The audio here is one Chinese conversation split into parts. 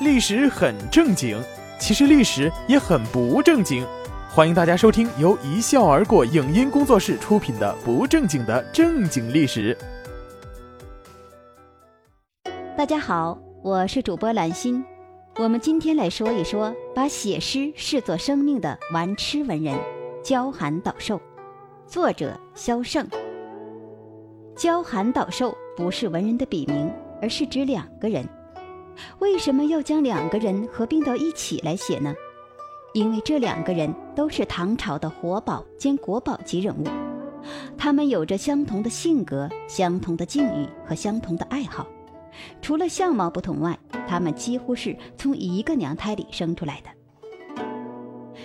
历史很正经，其实历史也很不正经。欢迎大家收听由一笑而过影音工作室出品的《不正经的正经历史》。大家好，我是主播兰心。我们今天来说一说把写诗视作生命的玩痴文人焦寒岛寿。作者萧胜。焦寒岛寿不是文人的笔名，而是指两个人。为什么要将两个人合并到一起来写呢？因为这两个人都是唐朝的活宝兼国宝级人物，他们有着相同的性格、相同的境遇和相同的爱好。除了相貌不同外，他们几乎是从一个娘胎里生出来的。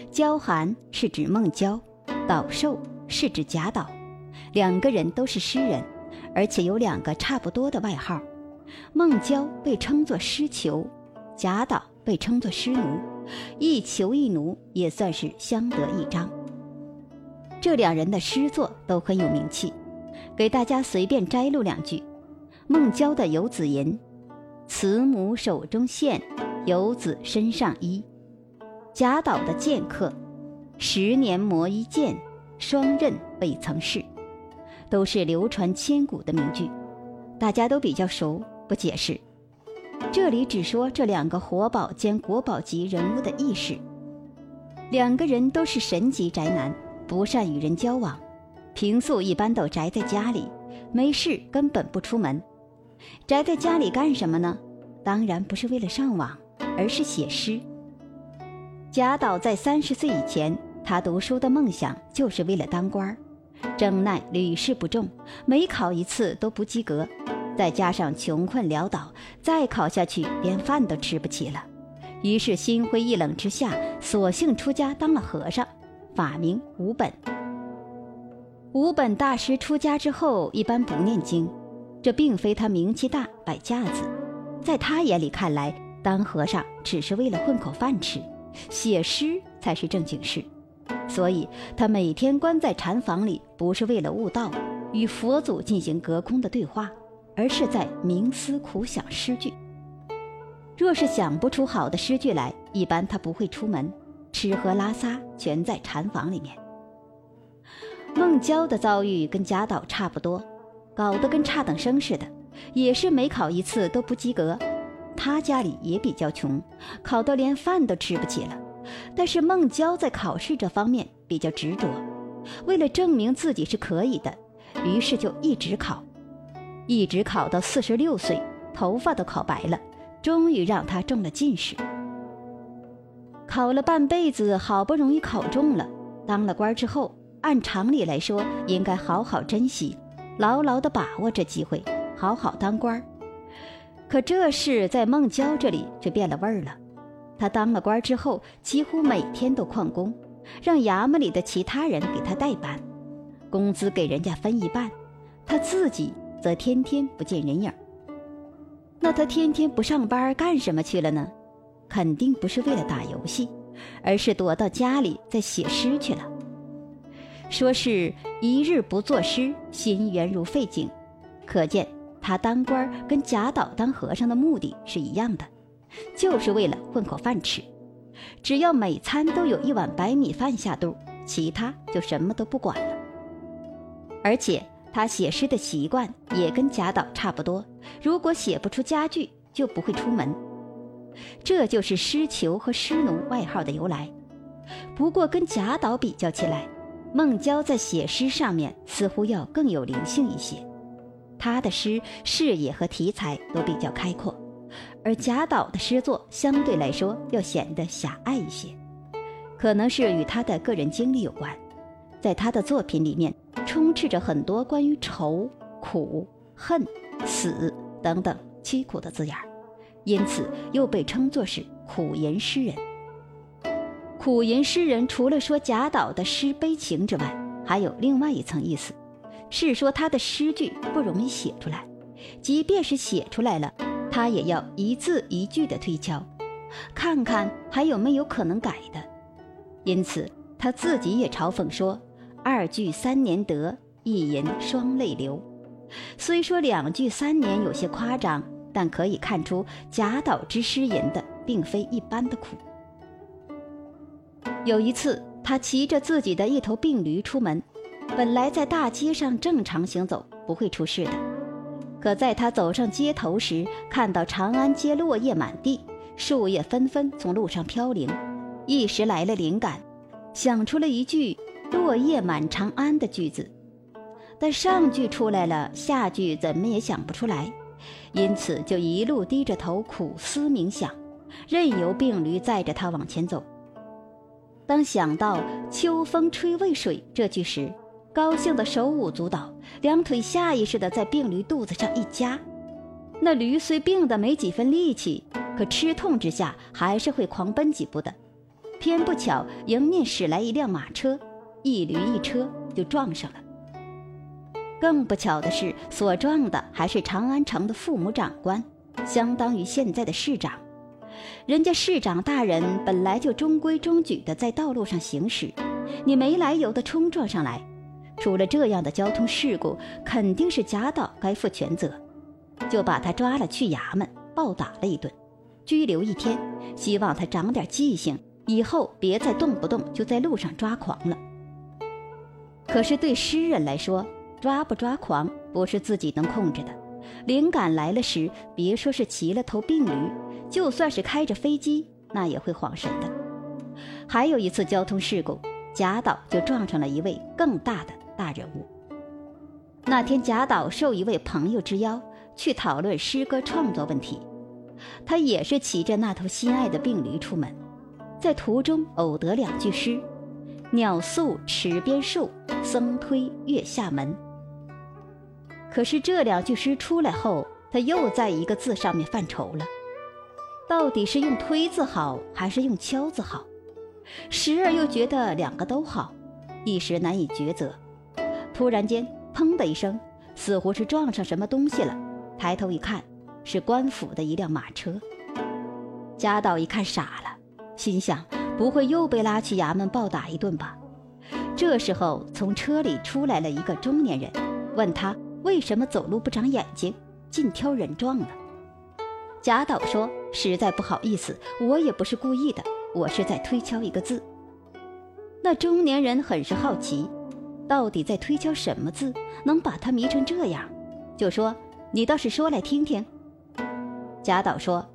娇寒是指孟郊，岛寿是指贾岛，两个人都是诗人，而且有两个差不多的外号。孟郊被称作诗囚，贾岛被称作诗奴，一囚一奴也算是相得益彰。这两人的诗作都很有名气，给大家随便摘录两句：孟郊的《游子吟》：“慈母手中线，游子身上衣。”贾岛的《剑客》：“十年磨一剑，双刃未曾试。”都是流传千古的名句，大家都比较熟。不解释，这里只说这两个活宝兼国宝级人物的轶事。两个人都是神级宅男，不善与人交往，平素一般都宅在家里，没事根本不出门。宅在家里干什么呢？当然不是为了上网，而是写诗。贾岛在三十岁以前，他读书的梦想就是为了当官儿，真奈屡试不中，每考一次都不及格。再加上穷困潦倒，再考下去连饭都吃不起了，于是心灰意冷之下，索性出家当了和尚，法名无本。无本大师出家之后一般不念经，这并非他名气大摆架子，在他眼里看来，当和尚只是为了混口饭吃，写诗才是正经事，所以他每天关在禅房里，不是为了悟道，与佛祖进行隔空的对话。而是在冥思苦想诗句。若是想不出好的诗句来，一般他不会出门，吃喝拉撒全在禅房里面。孟郊的遭遇跟贾岛差不多，搞得跟差等生似的，也是每考一次都不及格。他家里也比较穷，考到连饭都吃不起了。但是孟郊在考试这方面比较执着，为了证明自己是可以的，于是就一直考。一直考到四十六岁，头发都考白了，终于让他中了进士。考了半辈子，好不容易考中了，当了官之后，按常理来说，应该好好珍惜，牢牢的把握这机会，好好当官。可这事在孟郊这里却变了味儿了。他当了官之后，几乎每天都旷工，让衙门里的其他人给他代班，工资给人家分一半，他自己。则天天不见人影那他天天不上班干什么去了呢？肯定不是为了打游戏，而是躲到家里在写诗去了。说是一日不作诗，心猿如废井，可见他当官跟贾岛当和尚的目的是一样的，就是为了混口饭吃。只要每餐都有一碗白米饭下肚，其他就什么都不管了。而且。他写诗的习惯也跟贾岛差不多，如果写不出佳句，就不会出门。这就是诗囚和诗奴外号的由来。不过跟贾岛比较起来，孟郊在写诗上面似乎要更有灵性一些。他的诗视野和题材都比较开阔，而贾岛的诗作相对来说要显得狭隘一些，可能是与他的个人经历有关。在他的作品里面，充斥着很多关于愁、苦、恨、死等等凄苦的字眼儿，因此又被称作是苦吟诗人。苦吟诗人除了说贾岛的诗悲情之外，还有另外一层意思，是说他的诗句不容易写出来，即便是写出来了，他也要一字一句的推敲，看看还有没有可能改的。因此他自己也嘲讽说。二句三年得，一吟双泪流。虽说两句三年有些夸张，但可以看出贾岛之诗吟的并非一般的苦。有一次，他骑着自己的一头病驴出门，本来在大街上正常行走，不会出事的。可在他走上街头时，看到长安街落叶满地，树叶纷纷从路上飘零，一时来了灵感，想出了一句“落叶满长安”的句子。但上句出来了，下句怎么也想不出来，因此就一路低着头苦思冥想，任由病驴载着他往前走。当想到“秋风吹渭水”这句时，高兴的手舞足蹈，两腿下意识地在病驴肚子上一夹。那驴虽病得没几分力气，可吃痛之下还是会狂奔几步的。偏不巧，迎面驶来一辆马车，一驴一车就撞上了。更不巧的是，所撞的还是长安城的父母长官，相当于现在的市长。人家市长大人本来就中规中矩的在道路上行驶，你没来由的冲撞上来，出了这样的交通事故，肯定是贾岛该负全责，就把他抓了去衙门，暴打了一顿，拘留一天，希望他长点记性，以后别再动不动就在路上抓狂了。可是对诗人来说，抓不抓狂不是自己能控制的，灵感来了时，别说是骑了头病驴。就算是开着飞机，那也会晃神的。还有一次交通事故，贾岛就撞上了一位更大的大人物。那天，贾岛受一位朋友之邀去讨论诗歌创作问题，他也是骑着那头心爱的病驴出门，在途中偶得两句诗：“鸟宿池边树，僧推月下门。”可是这两句诗出来后，他又在一个字上面犯愁了。到底是用推字好还是用敲字好？时而又觉得两个都好，一时难以抉择。突然间，砰的一声，似乎是撞上什么东西了。抬头一看，是官府的一辆马车。贾岛一看傻了，心想：不会又被拉去衙门暴打一顿吧？这时候，从车里出来了一个中年人，问他为什么走路不长眼睛，尽挑人撞了。贾岛说：“实在不好意思，我也不是故意的，我是在推敲一个字。”那中年人很是好奇，到底在推敲什么字，能把他迷成这样？就说：“你倒是说来听听。”贾岛说：“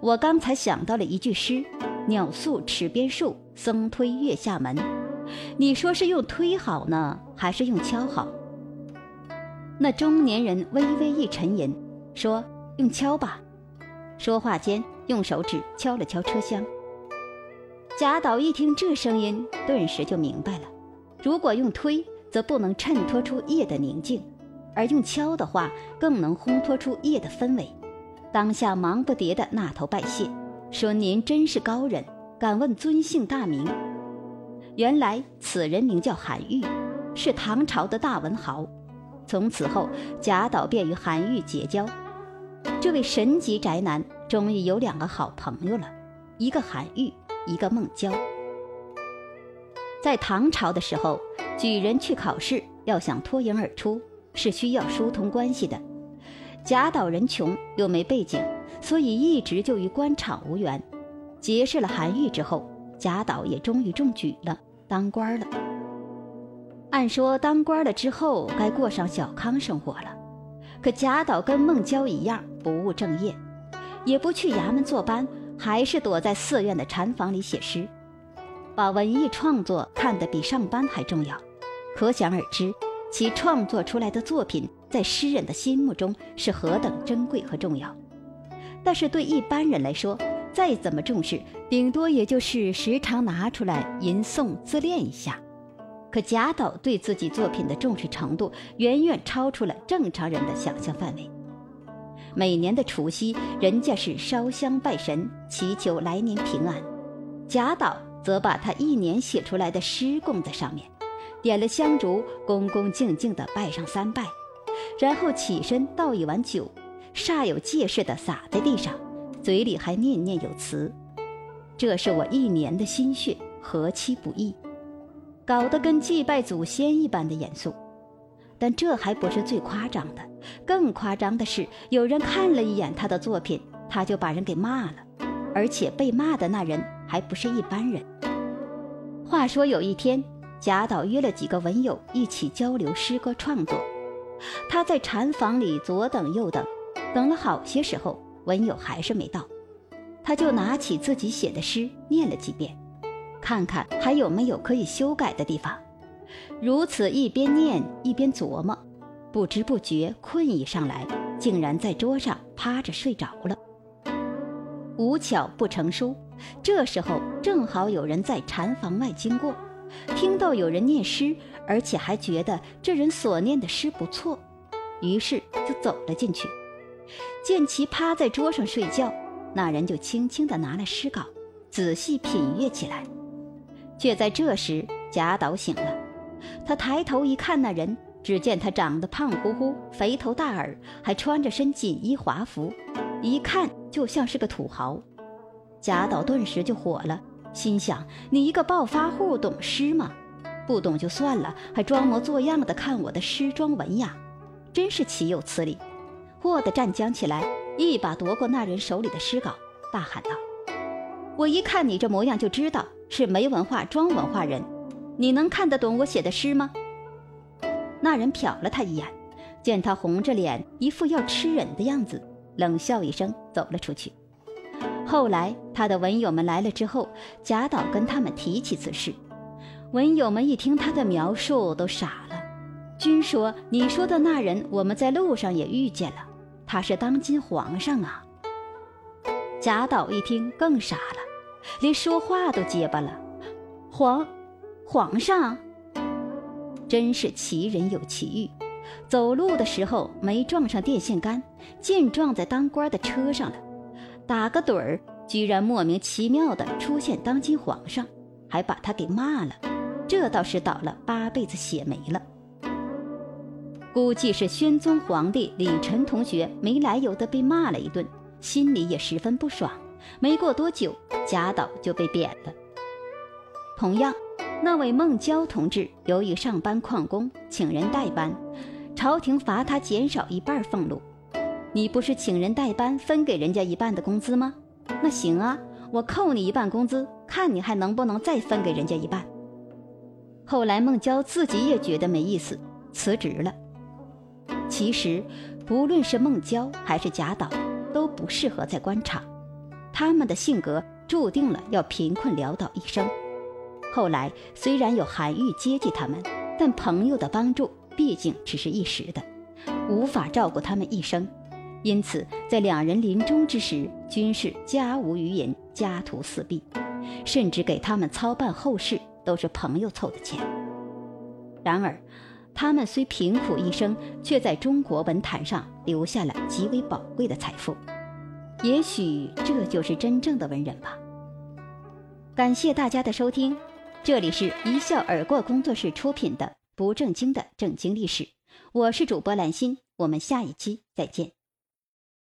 我刚才想到了一句诗：‘鸟宿池边树，僧推月下门。’你说是用推好呢，还是用敲好？”那中年人微微一沉吟，说：“用敲吧。”说话间，用手指敲了敲车厢。贾岛一听这声音，顿时就明白了：如果用推，则不能衬托出夜的宁静；而用敲的话，更能烘托出夜的氛围。当下忙不迭的那头拜谢，说：“您真是高人，敢问尊姓大名？”原来此人名叫韩愈，是唐朝的大文豪。从此后，贾岛便与韩愈结交。这位神级宅男终于有两个好朋友了，一个韩愈，一个孟郊。在唐朝的时候，举人去考试，要想脱颖而出，是需要疏通关系的。贾岛人穷又没背景，所以一直就与官场无缘。结识了韩愈之后，贾岛也终于中举了，当官了。按说当官了之后，该过上小康生活了。可贾岛跟孟郊一样不务正业，也不去衙门坐班，还是躲在寺院的禅房里写诗，把文艺创作看得比上班还重要。可想而知，其创作出来的作品在诗人的心目中是何等珍贵和重要。但是对一般人来说，再怎么重视，顶多也就是时常拿出来吟诵自恋一下。可贾岛对自己作品的重视程度远远超出了正常人的想象范围。每年的除夕，人家是烧香拜神，祈求来年平安；贾岛则把他一年写出来的诗供在上面，点了香烛，恭恭敬敬地拜上三拜，然后起身倒一碗酒，煞有介事地洒在地上，嘴里还念念有词：“这是我一年的心血，何其不易。”搞得跟祭拜祖先一般的严肃，但这还不是最夸张的，更夸张的是，有人看了一眼他的作品，他就把人给骂了，而且被骂的那人还不是一般人。话说有一天，贾岛约了几个文友一起交流诗歌创作。他在禅房里左等右等，等了好些时候，文友还是没到，他就拿起自己写的诗念了几遍，看看还有没有可以修改的地方。如此一边念一边琢磨，不知不觉困意上来，竟然在桌上趴着睡着了。无巧不成书，这时候正好有人在禅房外经过，听到有人念诗，而且还觉得这人所念的诗不错，于是就走了进去。见其趴在桌上睡觉，那人就轻轻地拿了诗稿，仔细品阅起来。却在这时，贾岛醒了，他抬头一看，那人只见他长得胖乎乎、肥头大耳，还穿着身锦衣华服。一看就像是个土豪，贾岛顿时就火了，心想：你一个暴发户懂诗吗？不懂就算了，还装模作样的看我的诗装文雅，真是岂有此理！霍的站僵起来，一把夺过那人手里的诗稿，大喊道：“我一看你这模样就知道是没文化装文化人，你能看得懂我写的诗吗？”那人瞟了他一眼，见他红着脸，一副要吃人的样子。冷笑一声，走了出去。后来，他的文友们来了之后，贾岛跟他们提起此事。文友们一听他的描述，都傻了。君说：“你说的那人，我们在路上也遇见了，他是当今皇上啊。”贾岛一听更傻了，连说话都结巴了。皇，皇上，真是奇人有奇遇。走路的时候没撞上电线杆，竟撞在当官的车上了。打个盹儿，居然莫名其妙的出现当今皇上，还把他给骂了。这倒是倒了八辈子血霉了。估计是宣宗皇帝李晨同学没来由的被骂了一顿，心里也十分不爽。没过多久，贾岛就被贬了。同样，那位孟郊同志由于上班旷工，请人代班。朝廷罚他减少一半俸禄，你不是请人代班分给人家一半的工资吗？那行啊，我扣你一半工资，看你还能不能再分给人家一半。后来孟郊自己也觉得没意思，辞职了。其实，不论是孟郊还是贾岛，都不适合在官场，他们的性格注定了要贫困潦倒一生。后来虽然有韩愈接济他们，但朋友的帮助。毕竟只是一时的，无法照顾他们一生，因此在两人临终之时，均是家无余银，家徒四壁，甚至给他们操办后事都是朋友凑的钱。然而，他们虽贫苦一生，却在中国文坛上留下了极为宝贵的财富。也许这就是真正的文人吧。感谢大家的收听，这里是一笑而过工作室出品的。不正经的正经历史，我是主播兰心，我们下一期再见。